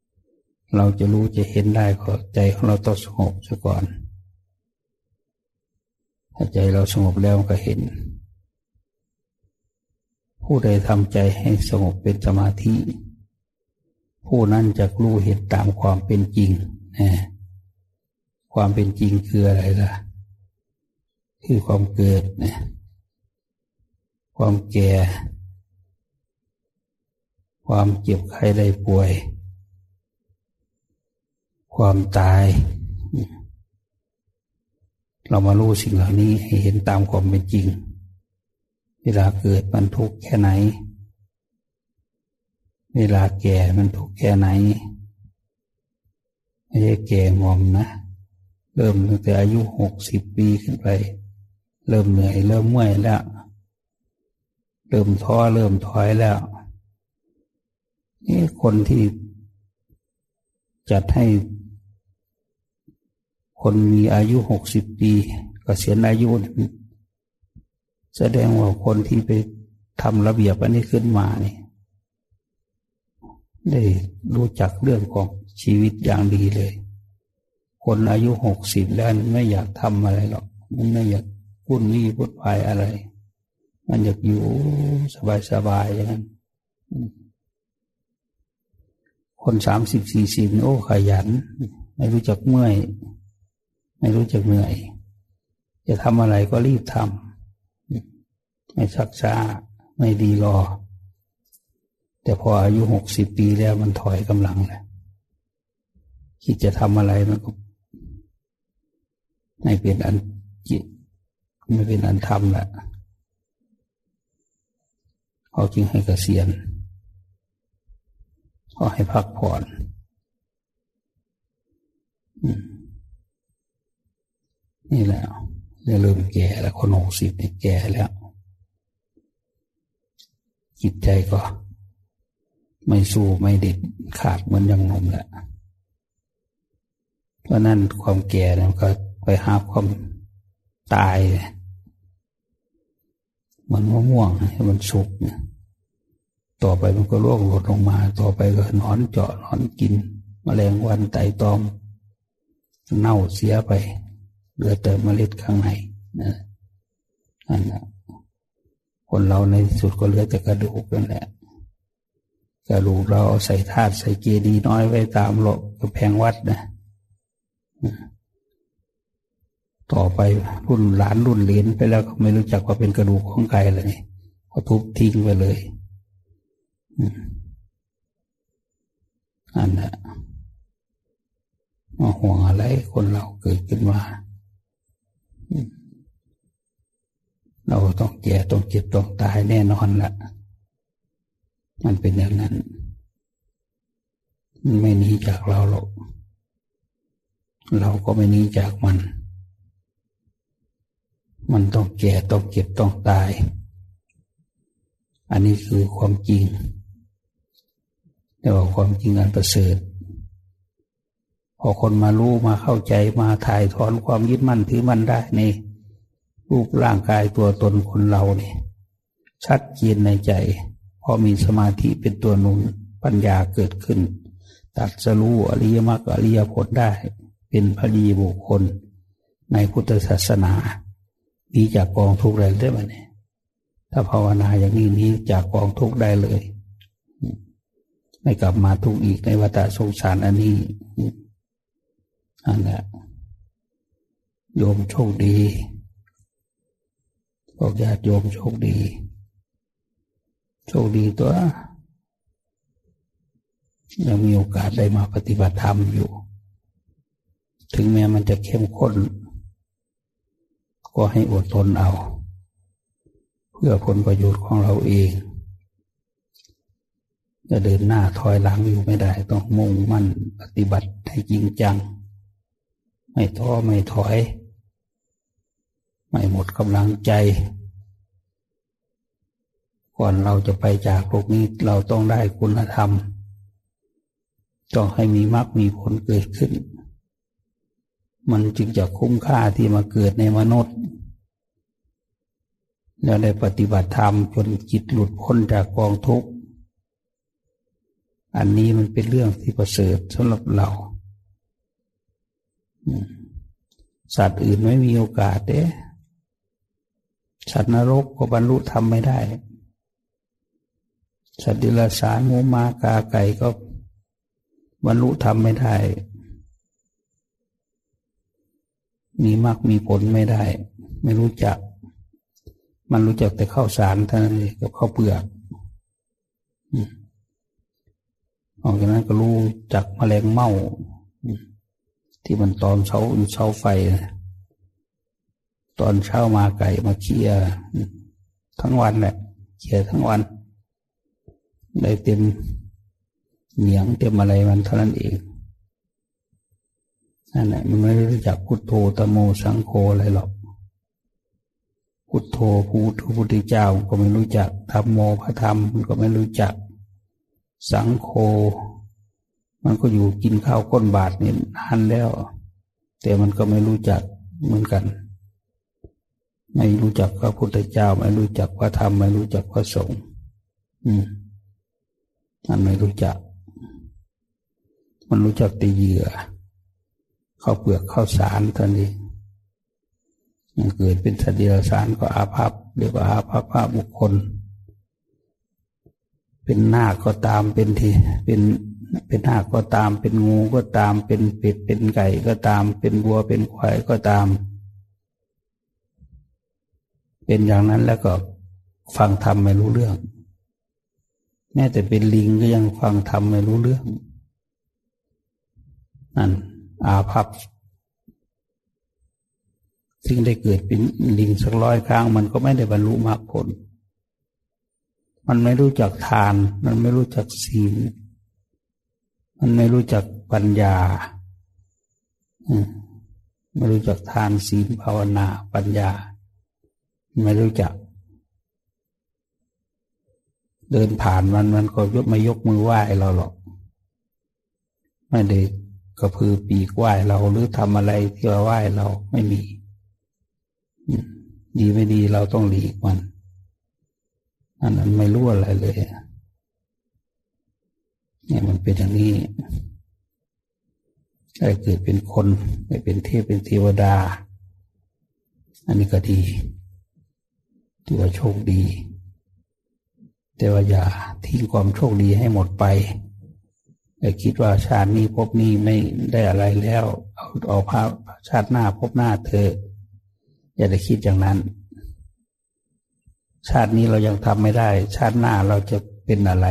ๆ เราจะรู้จะเห็นได้ก็ใจของเราต้องสงบซะก่อน ถ้าใจเราสงบแล้วก็เห็น ผู้ใดทำใจให้สงบเป็นสมาธิ ผู้นั้นจะรู้เห็นตามความเป็นจริงนะความเป็นจริงคืออะไรล่ะ คือความเกิดนะ ความแก่ ความเจ็บไข้ได้ป่วย ความตาย เรามารู้สิ่งเหล่านี้ให้เห็นตามความเป็นจริง เวลาเกิดมันทุกข์แค่ไหน เวลาแก่มันทุกข์แค่ไหนไม่ใช่แก่งอมนะ เริ่มตั้งแต่อายุหกสิบปีขึ้นไป เริ่มเหนื่อย เริ่มเมื่อยแล้ว เริ่มท้อเริ่มถอยแล้ว นี่คนที่จัดให้คนมีอายุหกสิบปีกเกษียณอายุแสดงว่าคนที่ไปทำระเบียบอันนี้ขึ้นมานี่ได้รู้จักเรื่องของชีวิตอย่างดีเลย คนอายุหกสิบแล้วไม่อยากทำอะไรหรอก มันไม่อยากพูดนี่พูดไปอะไร มันอยากอยู่สบายๆอย่างนั้นคนสามสิบสี่สิบโอ้ขยัน ไม่รู้จักเมื่อย ไม่รู้จักเหนื่อย จะทำอะไรก็รีบทำไม่ชักช้าไม่ดีรอ แต่พออายุหกสิบปีแล้วมันถอยกำลังแล้วคิดจะทำอะไรมันก็ไม่เป็นอันจิตไม่เป็นอันทำแหละ เขาจึงให้เกษียณเขาให้พักผ่อนนี่แหละเริ่มแก่แล้วคนหกสิบเนี่ยแก่แล้ว จิตใจก็ ไม่สู้ไม่เด็ดขาดเหมือนยังหนุ่มแหละเพราะนั้นความแก่เนี่ยก็ไปหาความตาย มันมะม่วงให้มันสุกเนี่ย ต่อไปมันก็ร่วงหลดลงมา ต่อไปก็นอนเจาะนอนกินมแมลงวันไตตอม เน่าเสียไป เหลือแต่เมล็ดข้างในนะอันนั้นคนเราในสุดก็เหลือแต่กระดูกนั่นแหละกระดูกเราใส่ธาตุใส่เจดีน้อยไว้ตามโลกกำแพงวัดนะต่อไปรุ่นหลานรุ่นเลนไปแล้วก็ไม่รู้จักว่าเป็นกระดูกของใครเลยเขาทุบทิ้งไปเลย อันนั้นมาห่วงอะไรคนเราเกิดขึ้นมา เราต้องแก่ต้องเจ็บต้องตายแน่นอนละมันเป็นอย่างนั้น มันไม่หนีจากเราหรอก เราก็ไม่หนีจากมัน มันต้องแก่ต้องเจ็บต้องตาย อันนี้คือความจริง แต่ว่าความจริงอันประเสริฐพอคนมารู้มาเข้าใจมาถ่ายถอนความยึดมั่นถือมั่นได้นี่รูปร่างกายตัวตนคนเราเนี่ยชัดเจนในใจพอมีสมาธิเป็นตัวนุนปัญญาเกิดขึ้น ตัดสรู้อริยมรรคอริยผลได้ เป็นพระดีบุคคล ในพุทธศาสนามีจากกองทุกข์ได้ได้ไหมเนี่ยถ้าภาวนาอย่างนี้นี้จากกองทุกข์ได้เลย ไม่กลับมาทุกข์อีกในวัฏสงสารอันนี้อันนี้โยมโชคดีพวกญาติโยมโชคดี โชคดีตัวยังมีโอกาสได้มาปฏิบัติธรรมอยู่ ถึงแม้มันจะเข้มข้น ก็ให้อดทนเอา เพื่อผลประโยชน์ของเราเอง จะเดินหน้าถอยหลังอยู่ไม่ได้ต้องมุ่งมั่นปฏิบัติให้จริงจัง ไม่ท้อไม่ถอย ไม่หมดกำลังใจ ก่อนเราจะไปจากโลกนี้เราต้องได้คุณธรรม ต้องให้มีมรรคมีผลเกิดขึ้น มันจึงจะคุ้มค่าที่มาเกิดในมนุษย์แล้วได้ปฏิบัติธรรมจนจิตหลุดพ้นจากกองทุกข์ อันนี้มันเป็นเรื่องที่ประเสริฐสำหรับเรา สัตว์อื่นไม่มีโอกาสเด้สัตว์นรกก็บรรลุธรรมไม่ได้ สัตว์ดิลสารงูมากาไก่ก็บรรลุธรรมไม่ได้ มีมากมีผลไม่ได้ ไม่รู้จัก มันรู้จักแต่ข้าวสารเท่านั้นเองกับข้าวเปลือก อ อกจากนั้นก็รู้จักแมลงเม่าที่มันตอมเสาอยู่เสาไฟ ตอนเช้ามาไก่มาเคียทั้งวันแหละเคียทั้งวัน ได้เต็มเหนียงเต็มอะไรมันเท่านั้นเองนั่นแหละมันไม่รู้จักพุทโธตโมสังโฆอะไรหรอกพุทโธพูทพุทธเจ้าก็ไม่รู้จักธรรมโมพระธรรมมันก็ไม่รู้จัก สังโฆมันก็อยู่กินข้าวก้นบาทนี่นานแล้ว แต่มันก็ไม่รู้จักเหมือนกัน ไม่รู้จักพระพุทธเจ้า ไม่รู้จักพระธรรม ไม่รู้จักพระสงฆ์อืมมันไม่รู้จัก มันรู้จักตีเหยื่อข้าวเปลือกข้าวสารท่านี้เกิดเป็นสติเดรัจฉานก็อาภัพเรียกว่าอาภัพภาบุคคล เป็นหน้าก็ตามเป็นทีเป็นเป็นหน้าก็ตาม เป็นงูก็ตาม เป็นเป็ดเป็นไก่ก็ตาม เป็นวัวเป็นควายก็ตาม เป็นอย่างนั้นแล้วก็ฟังธรรมไม่รู้เรื่อง แม้แต่เป็นลิงก็ยังฟังธรรมไม่รู้เรื่องนั่นอาภัพซึ่งได้เกิดเป็นลิงสักร้อยครั้ง มันก็ไม่ได้บรรลุมรรคผล มันไม่รู้จักทาน มันไม่รู้จักศีล มันไม่รู้จักปัญญาไม่รู้จักทานศีลภาวนาปัญญา ไม่รู้จัก เดินผ่านมันมันก็ยกไม่ยกมือไหว้เราหรอก ไม่ได้กระพือปีกไหว้เราหรือทำอะไรที่ว่าไหว้เราไม่มี ดีไม่ดีเราต้องหลีกมัน อันนั้นไม่รู้อะไรเลยเนี่ยมันเป็นอย่างนี้ได้เกิดเป็นคนได้เป็นเทพเป็นเทวดา อันนี้ก็ดีถือว่าโชคดี แต่ว่าอย่าทิ้งความโชคดีให้หมดไปแต่คิดว่าชาตินี้พบนี้ไม่ได้อะไรแล้ว เอาเอาพาพชาติหน้าพบหน้าเธอ อย่าได้คิดอย่างนั้น ชาตินี้เรายังทำไม่ได้ ชาติหน้าเราจะเป็นอะไร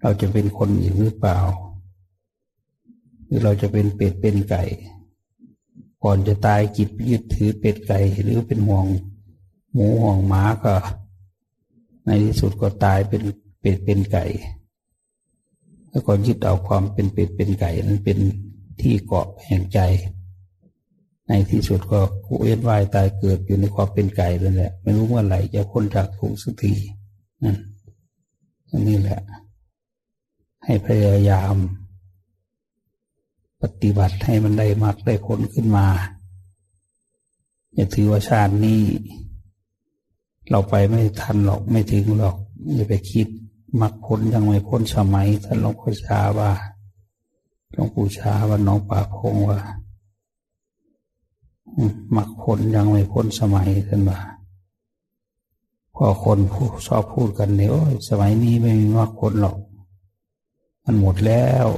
เราจะเป็นคนอีกหรือเปล่า หรือเราจะเป็นเป็ดเป็นไก่ ก่อนจะตายจิตยึดถือเป็ดไก่หรือเป็นห่วง หมูห่วงหมาก็ ในที่สุดก็ตายเป็นเป็ดเป็นไก่แล้วก็ยึดเอาความเป็นเป็ดเป็นไก่นั้นเป็นที่เกาะแห่งใจ ในที่สุดก็กูเวียนว่ายตายเกิดอยู่ในความเป็นไก่นั่นแหละ ไม่รู้เมื่อไหร่จะพ้นจากทุกข์สักทีนั่นนี่แหละ ให้พยายาม ปฏิบัติให้มันได้มากได้ผลขึ้นมา อย่าถือว่าชาตินี้ เราไปไม่ทันหรอกไม่ถึงหรอกอย่าไปคิดมักผลยังไม่พ้นสมัยท่านหลวงพ่อชาว่าหลวงปู่ชาว่าน้องป่าพงว่า มักผลยังไม่พ้นสมัยท่านว่าพอคนพูดชอบพูดกันเนี่ยโอ้ยสมัยนี้ไม่มีมักผลหรอก มันหมดแล้ว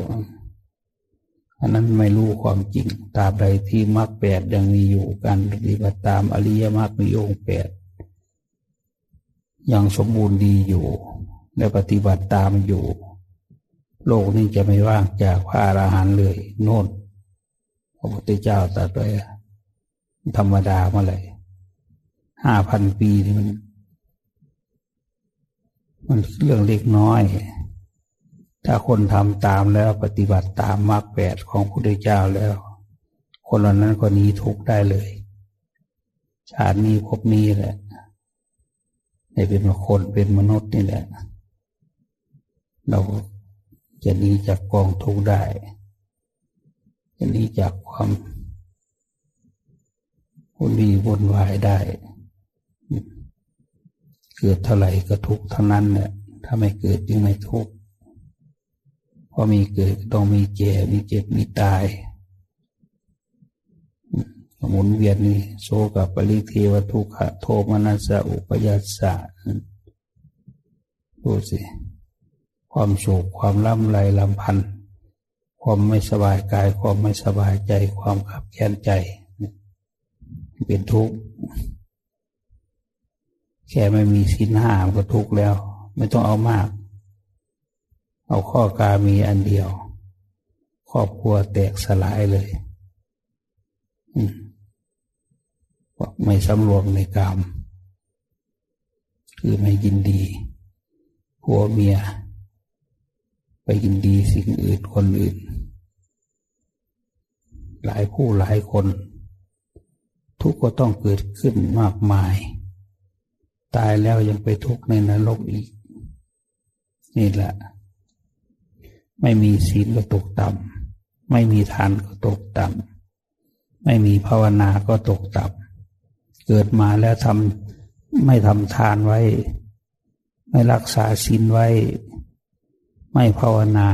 อันนั้นไม่รู้ความจริงตราบใดที่มรรคแปดยังมีอยู่การปฏิบัติตามอริยมรรคมีองค์แปดยังสมบูรณ์ดีอยู่ และปฏิบัติตามอยู่ โลกนี้จะไม่ว่างจากพระอรหันต์เลย โน่นพระพุทธเจ้าตรัสไว้ ธรรมดาเมื่อไหร่ห้าพันปีนี่มัน มันเรื่องเล็กน้อย ถ้าคนทำตามแล้วปฏิบัติตามมรรคแปดของพระพุทธเจ้าแล้ว คนเหล่านั้นก็นี้ทุกได้เลย ชาตินี้พบนี้แหละได้เป็นคนเป็นมนุษย์นี่แหละ เราจะหนีจากกองทุกข์ได้ จะหนีจากความ วุ่นวีวุ่นวายได้ เกิดเท่าไหร่ก็ทุกข์เท่านั้นเนี่ยถ้าไม่เกิดยังไม่ทุกข์พอมีเกิดต้องมีเจ็บมีเจ็บมีตายหมุนเวียนนี่โซกับปริเทวทุกขะโทมนัสสะอุปยัสสะดูสิ ความโศกความล่ำไรลำพันธ์ความไม่สบายกาย ความไม่สบายใจ ความขับแค้นใจ เป็นทุกข์แค่ไม่มีสินห้าก็ทุกข์แล้ว ไม่ต้องเอามาก เอาข้อกามีอันเดียว ครอบครัวแตกสลายเลยไม่สำรวมในกรรมคือไม่ยินดีผัวเมีย ไปยินดีสิ่งอื่นคนอื่น หลายผู้หลายคน ทุกข์ก็ต้องเกิดขึ้นมากมาย ตายแล้วยังไปทุกข์ในนรกอีก นี่แหละ ไม่มีศีลก็ตกต่ำไม่มีทานก็ตกต่ำไม่มีภาวนาก็ตกต่ำเกิดมาแล้วทำไม่ทำทานไว้ ไม่รักษาศีลไว้ ไม่ภาวนา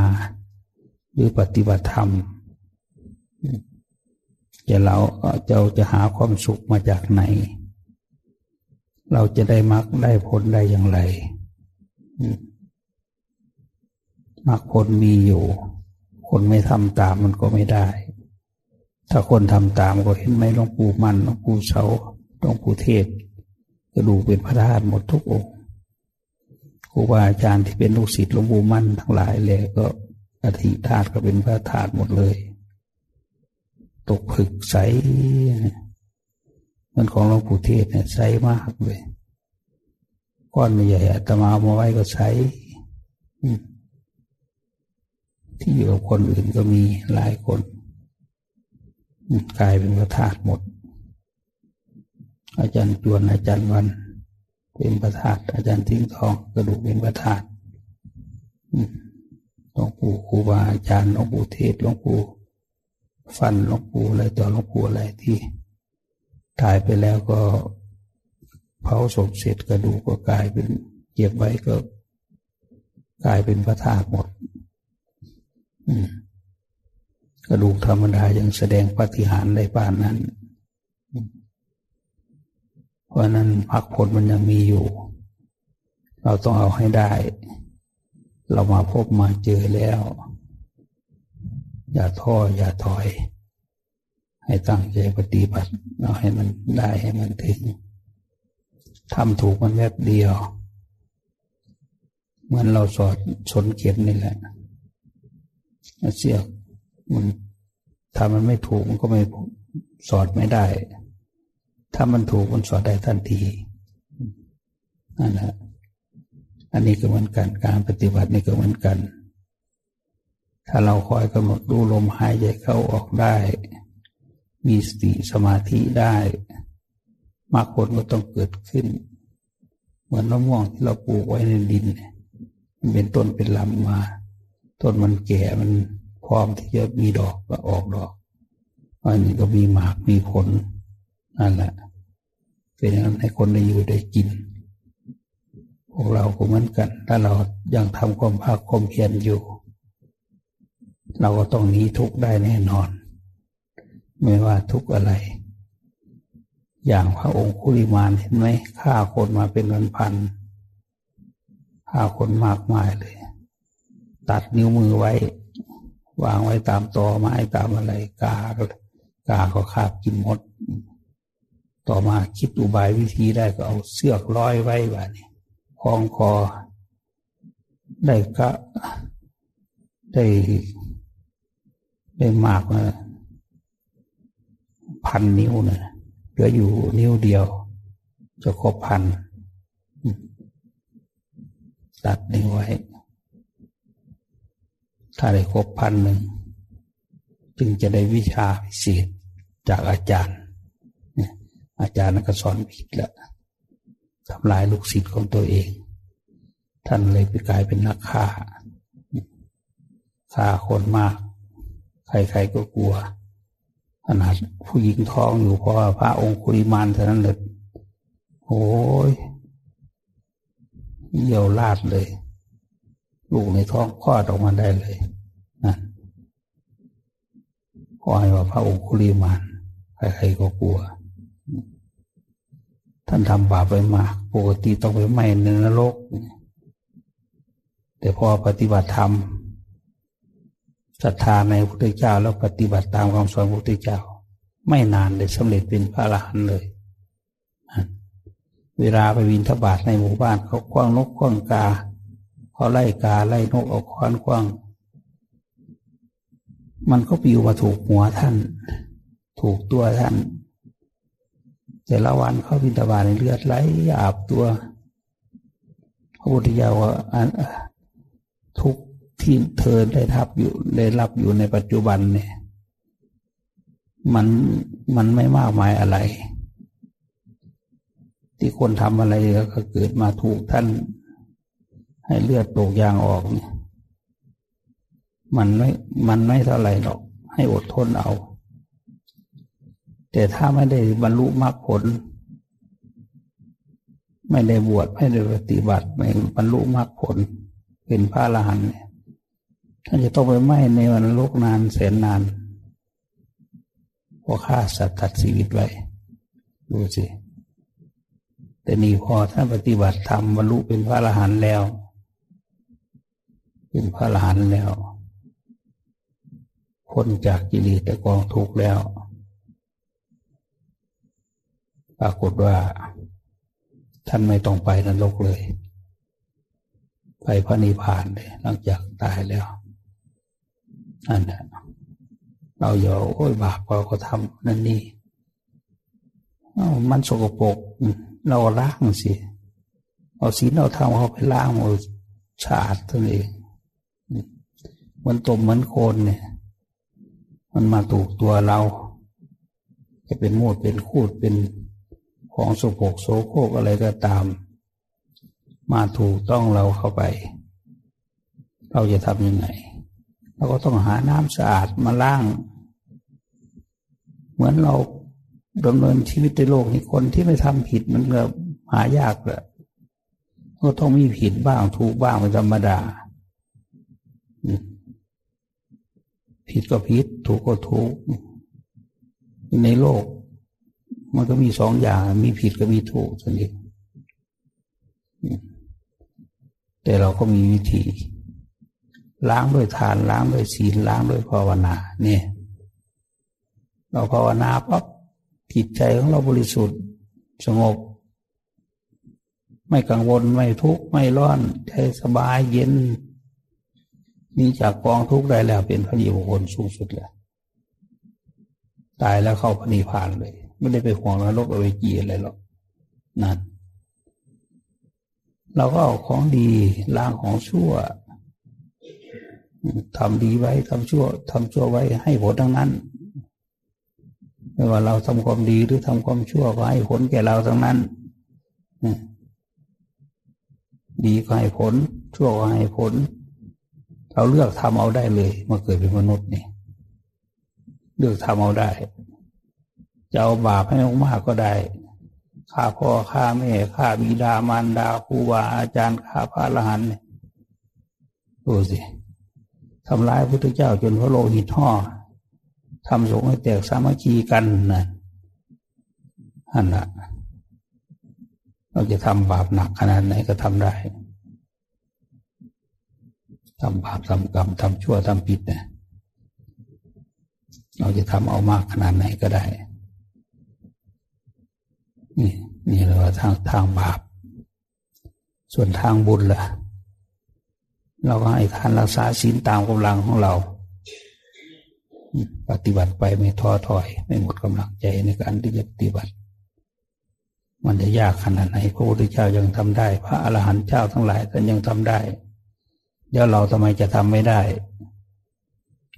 หรือปฏิบัติธรรม จะเราจะจะหาความสุขมาจากไหน เราจะได้มรรคได้ผลได้อย่างไรมรรคผลมีอยู่ คนไม่ทำตามมันก็ไม่ได้ ถ้าคนทำตามก็เห็นไหมหลวงปู่มันหลวงปู่เสาหลวงปู่เทศกระดูเป็นพระธาตุหมดทุกองค์ครูบาอาจารย์ที่เป็นลูกศิษย์หลวงปู่มั่นทั้งหลายเลยก็อธิธาตุก็เป็นพระธาตุหมดเลย ตกผึกใสมันของหลวงปู่เทศเนี่ยใสมากเลยก้อนใหญ่อาตมาเอามาไว้ก็ใสที่อยู่กับคนอื่นก็มีหลายคนกลายเป็นพระธาตุหมด อาจารย์จวนอาจารย์วัน เป็นพระธาตุอาจารย์ทิ้งทองกระดูกเป็นพระธาตุหลวงปู่ครูบาอาจารย์หลวงปู่เทศหลวงปู่ ฟันหลวงปู่อะไรต่อหลวงปู่อะไรที่ตายไปแล้วก็เผาศพเสร็จกระดูกก็กลายเป็นเก็บไว้ก็กลายเป็นพระธาตุหมดกระดูกธรรมดายังแสดงปฏิหารในป่านนั้น เพราะนั้นพักผลมันยังมีอยู่ เราต้องเอาให้ได้ เรามาพบมาเจอแล้ว อย่าท้ออย่าถอย ให้ตั้งใจปฏิบัติเอาให้มันได้ให้มันถึงทำถูกมันแวบเดียว เหมือนเราสอดชนเข็มนี่แหละเสียกมันถ้ามันไม่ถูกมันก็ไม่สอดไม่ได้ ถ้ามันถูกมันสอดได้ทันทีนั่นแหละอันนี้ก็เหมือนกัน การปฏิบัตินี่ก็เหมือนกัน ถ้าเราคอยกำหนดดูลมหายใจเข้าออกได้ มีสติสมาธิได้มรรคผลก็ต้องเกิดขึ้น เหมือนมะม่วงที่เราปลูกไว้ในดินมันเป็นต้นเป็นลำมา ต้นมันแก่มันพร้อมที่จะมีดอกก็ออกดอกอันนี้ก็มีหมากมีผลนั่นแหละเป็นอย่างนั้นให้คนได้อยู่ได้กินพวกเราก็เหมือนกัน ถ้าเรายังทำความภาคความเพียรอยู่ เราก็ต้องหนีทุกข์ได้แน่นอน ไม่ว่าทุกข์อะไร อย่างพระองค์คุริมานเห็นไหมฆ่าคนมาเป็นพันพันฆ่าคนมากมายเลย ตัดนิ้วมือไว้ วางไว้ตามตอไม้ตามอะไรกากาก็คาบกินหมด ต่อมาคิดอุบายวิธีได้ก็เอาเสือกร้อยไว้แบบนี้คล้องคอได้ก็ได้ ได้มากนะพันนิ้วนะเหลืออยู่นิ้วเดียว จะครบพันตัดนิ้วไว้ ถ้าได้ครบพันหนึ่ง จึงจะได้วิชาพิเศษจากอาจารย์อาจารย์ก็สอนผิดล้วทำลายลูกศิษย์ของตัวเอง ท่านเลยไปกลายเป็นนักฆ่าฆ่าคนมาก ใครๆก็กลัวขนาดผู้หญิงท้องอยู่เพราะว่าพระองคุริมานเท่านั้นเลยโอ้ยเยี่ยวลาดเลย ลูกในท้องคลอดออกมาได้เลยนั่นพอให้ว่าพระองค์คุริมานใครๆก็กลัว ท่านทำบาปไปมาก ปกติต้องไปไหม้ในนรก แต่พอปฏิบัติธรรม ศรัทธาในพระพุทธเจ้าแล้วปฏิบัติตามคำสอนพระพุทธเจ้า ไม่นานเลยสำเร็จเป็นพระอรหันต์เลยเวลาไปวินทบาทในหมู่บ้านเขาคว้างนกคว้างกาเขาไล่กาไล่นกเอาค้อนคว้าง มันก็ปิวมาถูกหัวท่าน ถูกตัวท่าน แต่ละวันเขาบินตบาทในเลือดไหลอาบตัว พระพุทธเจ้าว่าทุก ที่เธอได้ทับอยู่ได้รับอยู่ในปัจจุบันเนี่ย มันมันไม่มากมายอะไร ที่คนทำอะไรก็เกิดมาถูกท่าน ให้เลือดตกยางออกเนี่ย มันไม่มันไม่เท่าไหร่หรอก ให้อดทนเอา แต่ถ้าไม่ได้บรรลุมรรคผล ไม่ได้บวชไม่ได้ปฏิบัติไม่บรรลุมรรคผลเป็นพระอรหันต์เนี่ย ท่านจะต้องไปไหมในวันโลกนานแสนนานเพราะฆ่าสัตว์ตัดชีวิตไว้ ดูสิแต่นี่พอท่านปฏิบัติธรรมบรรลุเป็นพระอรหันต์แล้ว เป็นพระอรหันต์แล้วพ้นจากกิเลสแต่กองทุกข์แล้ว ปรากฏว่า ท่านไม่ต้องไปนรกเลย ไปพระนิพพานเลยหลังจากตายแล้ว นั่นแหละเราอย่าโอ้ยบาปเราก็ทำนั่นนี่มันสกปรกเราล้างสิเอาศีลเราทำเขาไปล้างเอาชาติตัวเองมันตมเหมือนโคนเนี่ย มันมาถูกตัวเราจะเป็นมูดเป็นคูดเป็นของสกปรกโสโครกอะไรก็ตาม มาถูกต้องเราเข้าไป เราจะทำยังไง เราก็ต้องหาน้ำสะอาดมาล้าง เหมือนเราดำเนินชีวิตในโลกนี้คนที่ไม่ทำผิดมันก็หายากแหละก็ต้องมีผิดบ้างถูกบ้างเป็นธรรมดา ผิดก็ผิด ถูกก็ถูก ในโลก มันก็มีสองอย่าง มีผิดก็มีถูกสนเองแต่เราก็มีวิธี ล้างด้วยทานล้างด้วยศีลล้างด้วยภาวนาเนี่ย เราภาวนาปั๊บจิตใจของเราบริสุทธิ์สงบ ไม่กังวลไม่ทุกข์ไม่ร้อนใจสบายเย็นนี่จากกองทุกข์ได้แล้วเป็นพระนิพพานสูงสุดเลยตายแล้วเข้าพระนิพพานเลย ไม่ได้ไปห่วงนรกอาไว้จีอะไรหรอกนั่นเราก็เอาของดีล้างของชั่ว ทำดีไว้ทำชั่วทำชั่วไว้ให้ผลทั้งนั้น ไม่ว่าเราทำความดีหรือทำความชั่วก็ให้ผลแก่เราทั้งนั้นดีก็ให้ผล ชั่วก็ให้ผล เราเลือกทำเอาได้เลยมาเกิดเป็นมนุษย์นี่เลือกทำเอาได้จะเอาบาปให้มากก็ได้ฆ่าพ่อฆ่าแม่ฆ่าบิดามารดาครูบาอาจารย์ฆ่าพระอรหันต์ดูสิ ทำร้ายพระพุทธเจ้าจนพระโลหิตห่อทำสงฆ์ให้แตกสามัคคีกันนะอันละเราจะทำบาปหนักขนาดไหนก็ทำได้ทำบาปทำกรรมทำชั่วทำผิดเนี่ยเราจะทำเอามากขนาดไหนก็ได้ นี่นี่เราทางทางบาป ส่วนทางบุญล่ะ เราก็ให้ทานรักษาศีลตามกำลังของเรา ปฏิบัติไปไม่ท้อถอย ไม่หมดกำลังใจในการที่จะปฏิบัติ มันจะยากขนาดไหนพระพุทธเจ้ายังทำได้ พระอรหันต์เจ้าทั้งหลายท่านยังทำได้แล้วเราทำไมจะทำไม่ได้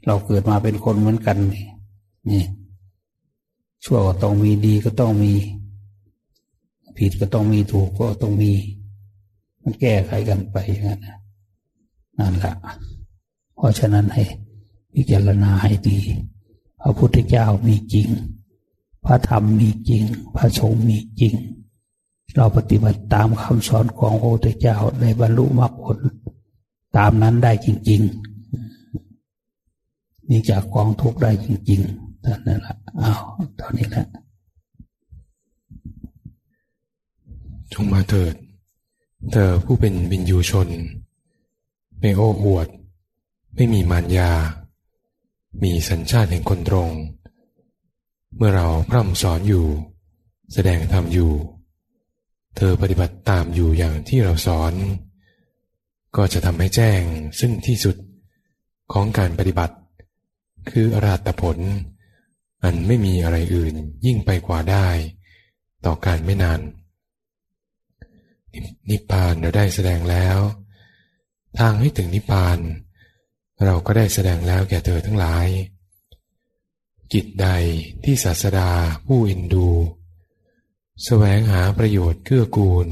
เราเกิดมาเป็นคนเหมือนกันนี่นี่ชั่วก็ต้องมีดีก็ต้องมี ผิดก็ต้องมีถูกก็ต้องมี มันแก้ไขกันไปอย่างนั้นนั่ นั่นแหละเพราะฉะนั้นให้พิจารณาให้ดี พระพุทธเจ้ามีจริง พระธรรมมีจริง พระสงฆ์มีจริง เราปฏิบัติตามคำสอนของพระพุทธเจ้าในบรรลุมรรคผล ตามนั้นได้จริงๆมีจากกองทุกได้จริงๆท่านนั่นแหละอ้าวตอนนี้แหละจงมาเถิด เธอผู้เป็นวินยูชน ไม่โอ้อวด ไม่มีมารยา มีสัญชาติแห่งคนตรง เมื่อเราพร่ำสอนอยู่ แสดงธรรมอยู่ เธอปฏิบัติตามอยู่อย่างที่เราสอน ก็จะทำให้แจ้งซึ่งที่สุดของการปฏิบัติ คืออราตผล อันไม่มีอะไรอื่นยิ่งไปกว่าได้ ต่อการไม่นาน นิพพานเราได้แสดงแล้ว ทางให้ถึงนิพพาน เราก็ได้แสดงแล้วแก่เธอทั้งหลาย กิจใดที่ศาสดาผู้อินดูสแสวงหาประโยชน์เกื้อกูล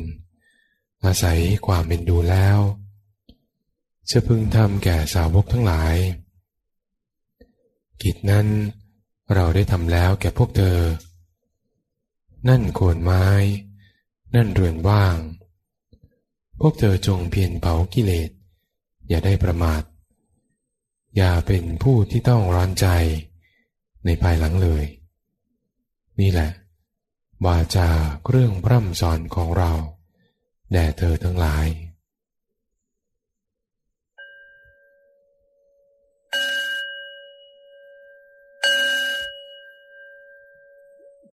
อาศัยความเป็นดูแล้ว จะพึงทำแก่สาวกทั้งหลาย กิจนั้นเราได้ทำแล้วแก่พวกเธอ นั่นโคนไม้ นั่นเรือนว่าง พวกเธอจงเพียรเผากิเลส อย่าได้ประมาท อย่าเป็นผู้ที่ต้องร้อนใจในภายหลังเลย นี่แหละ วาจาเรื่องพร่ำสอนของเรา แด่เธอทั้งหลาย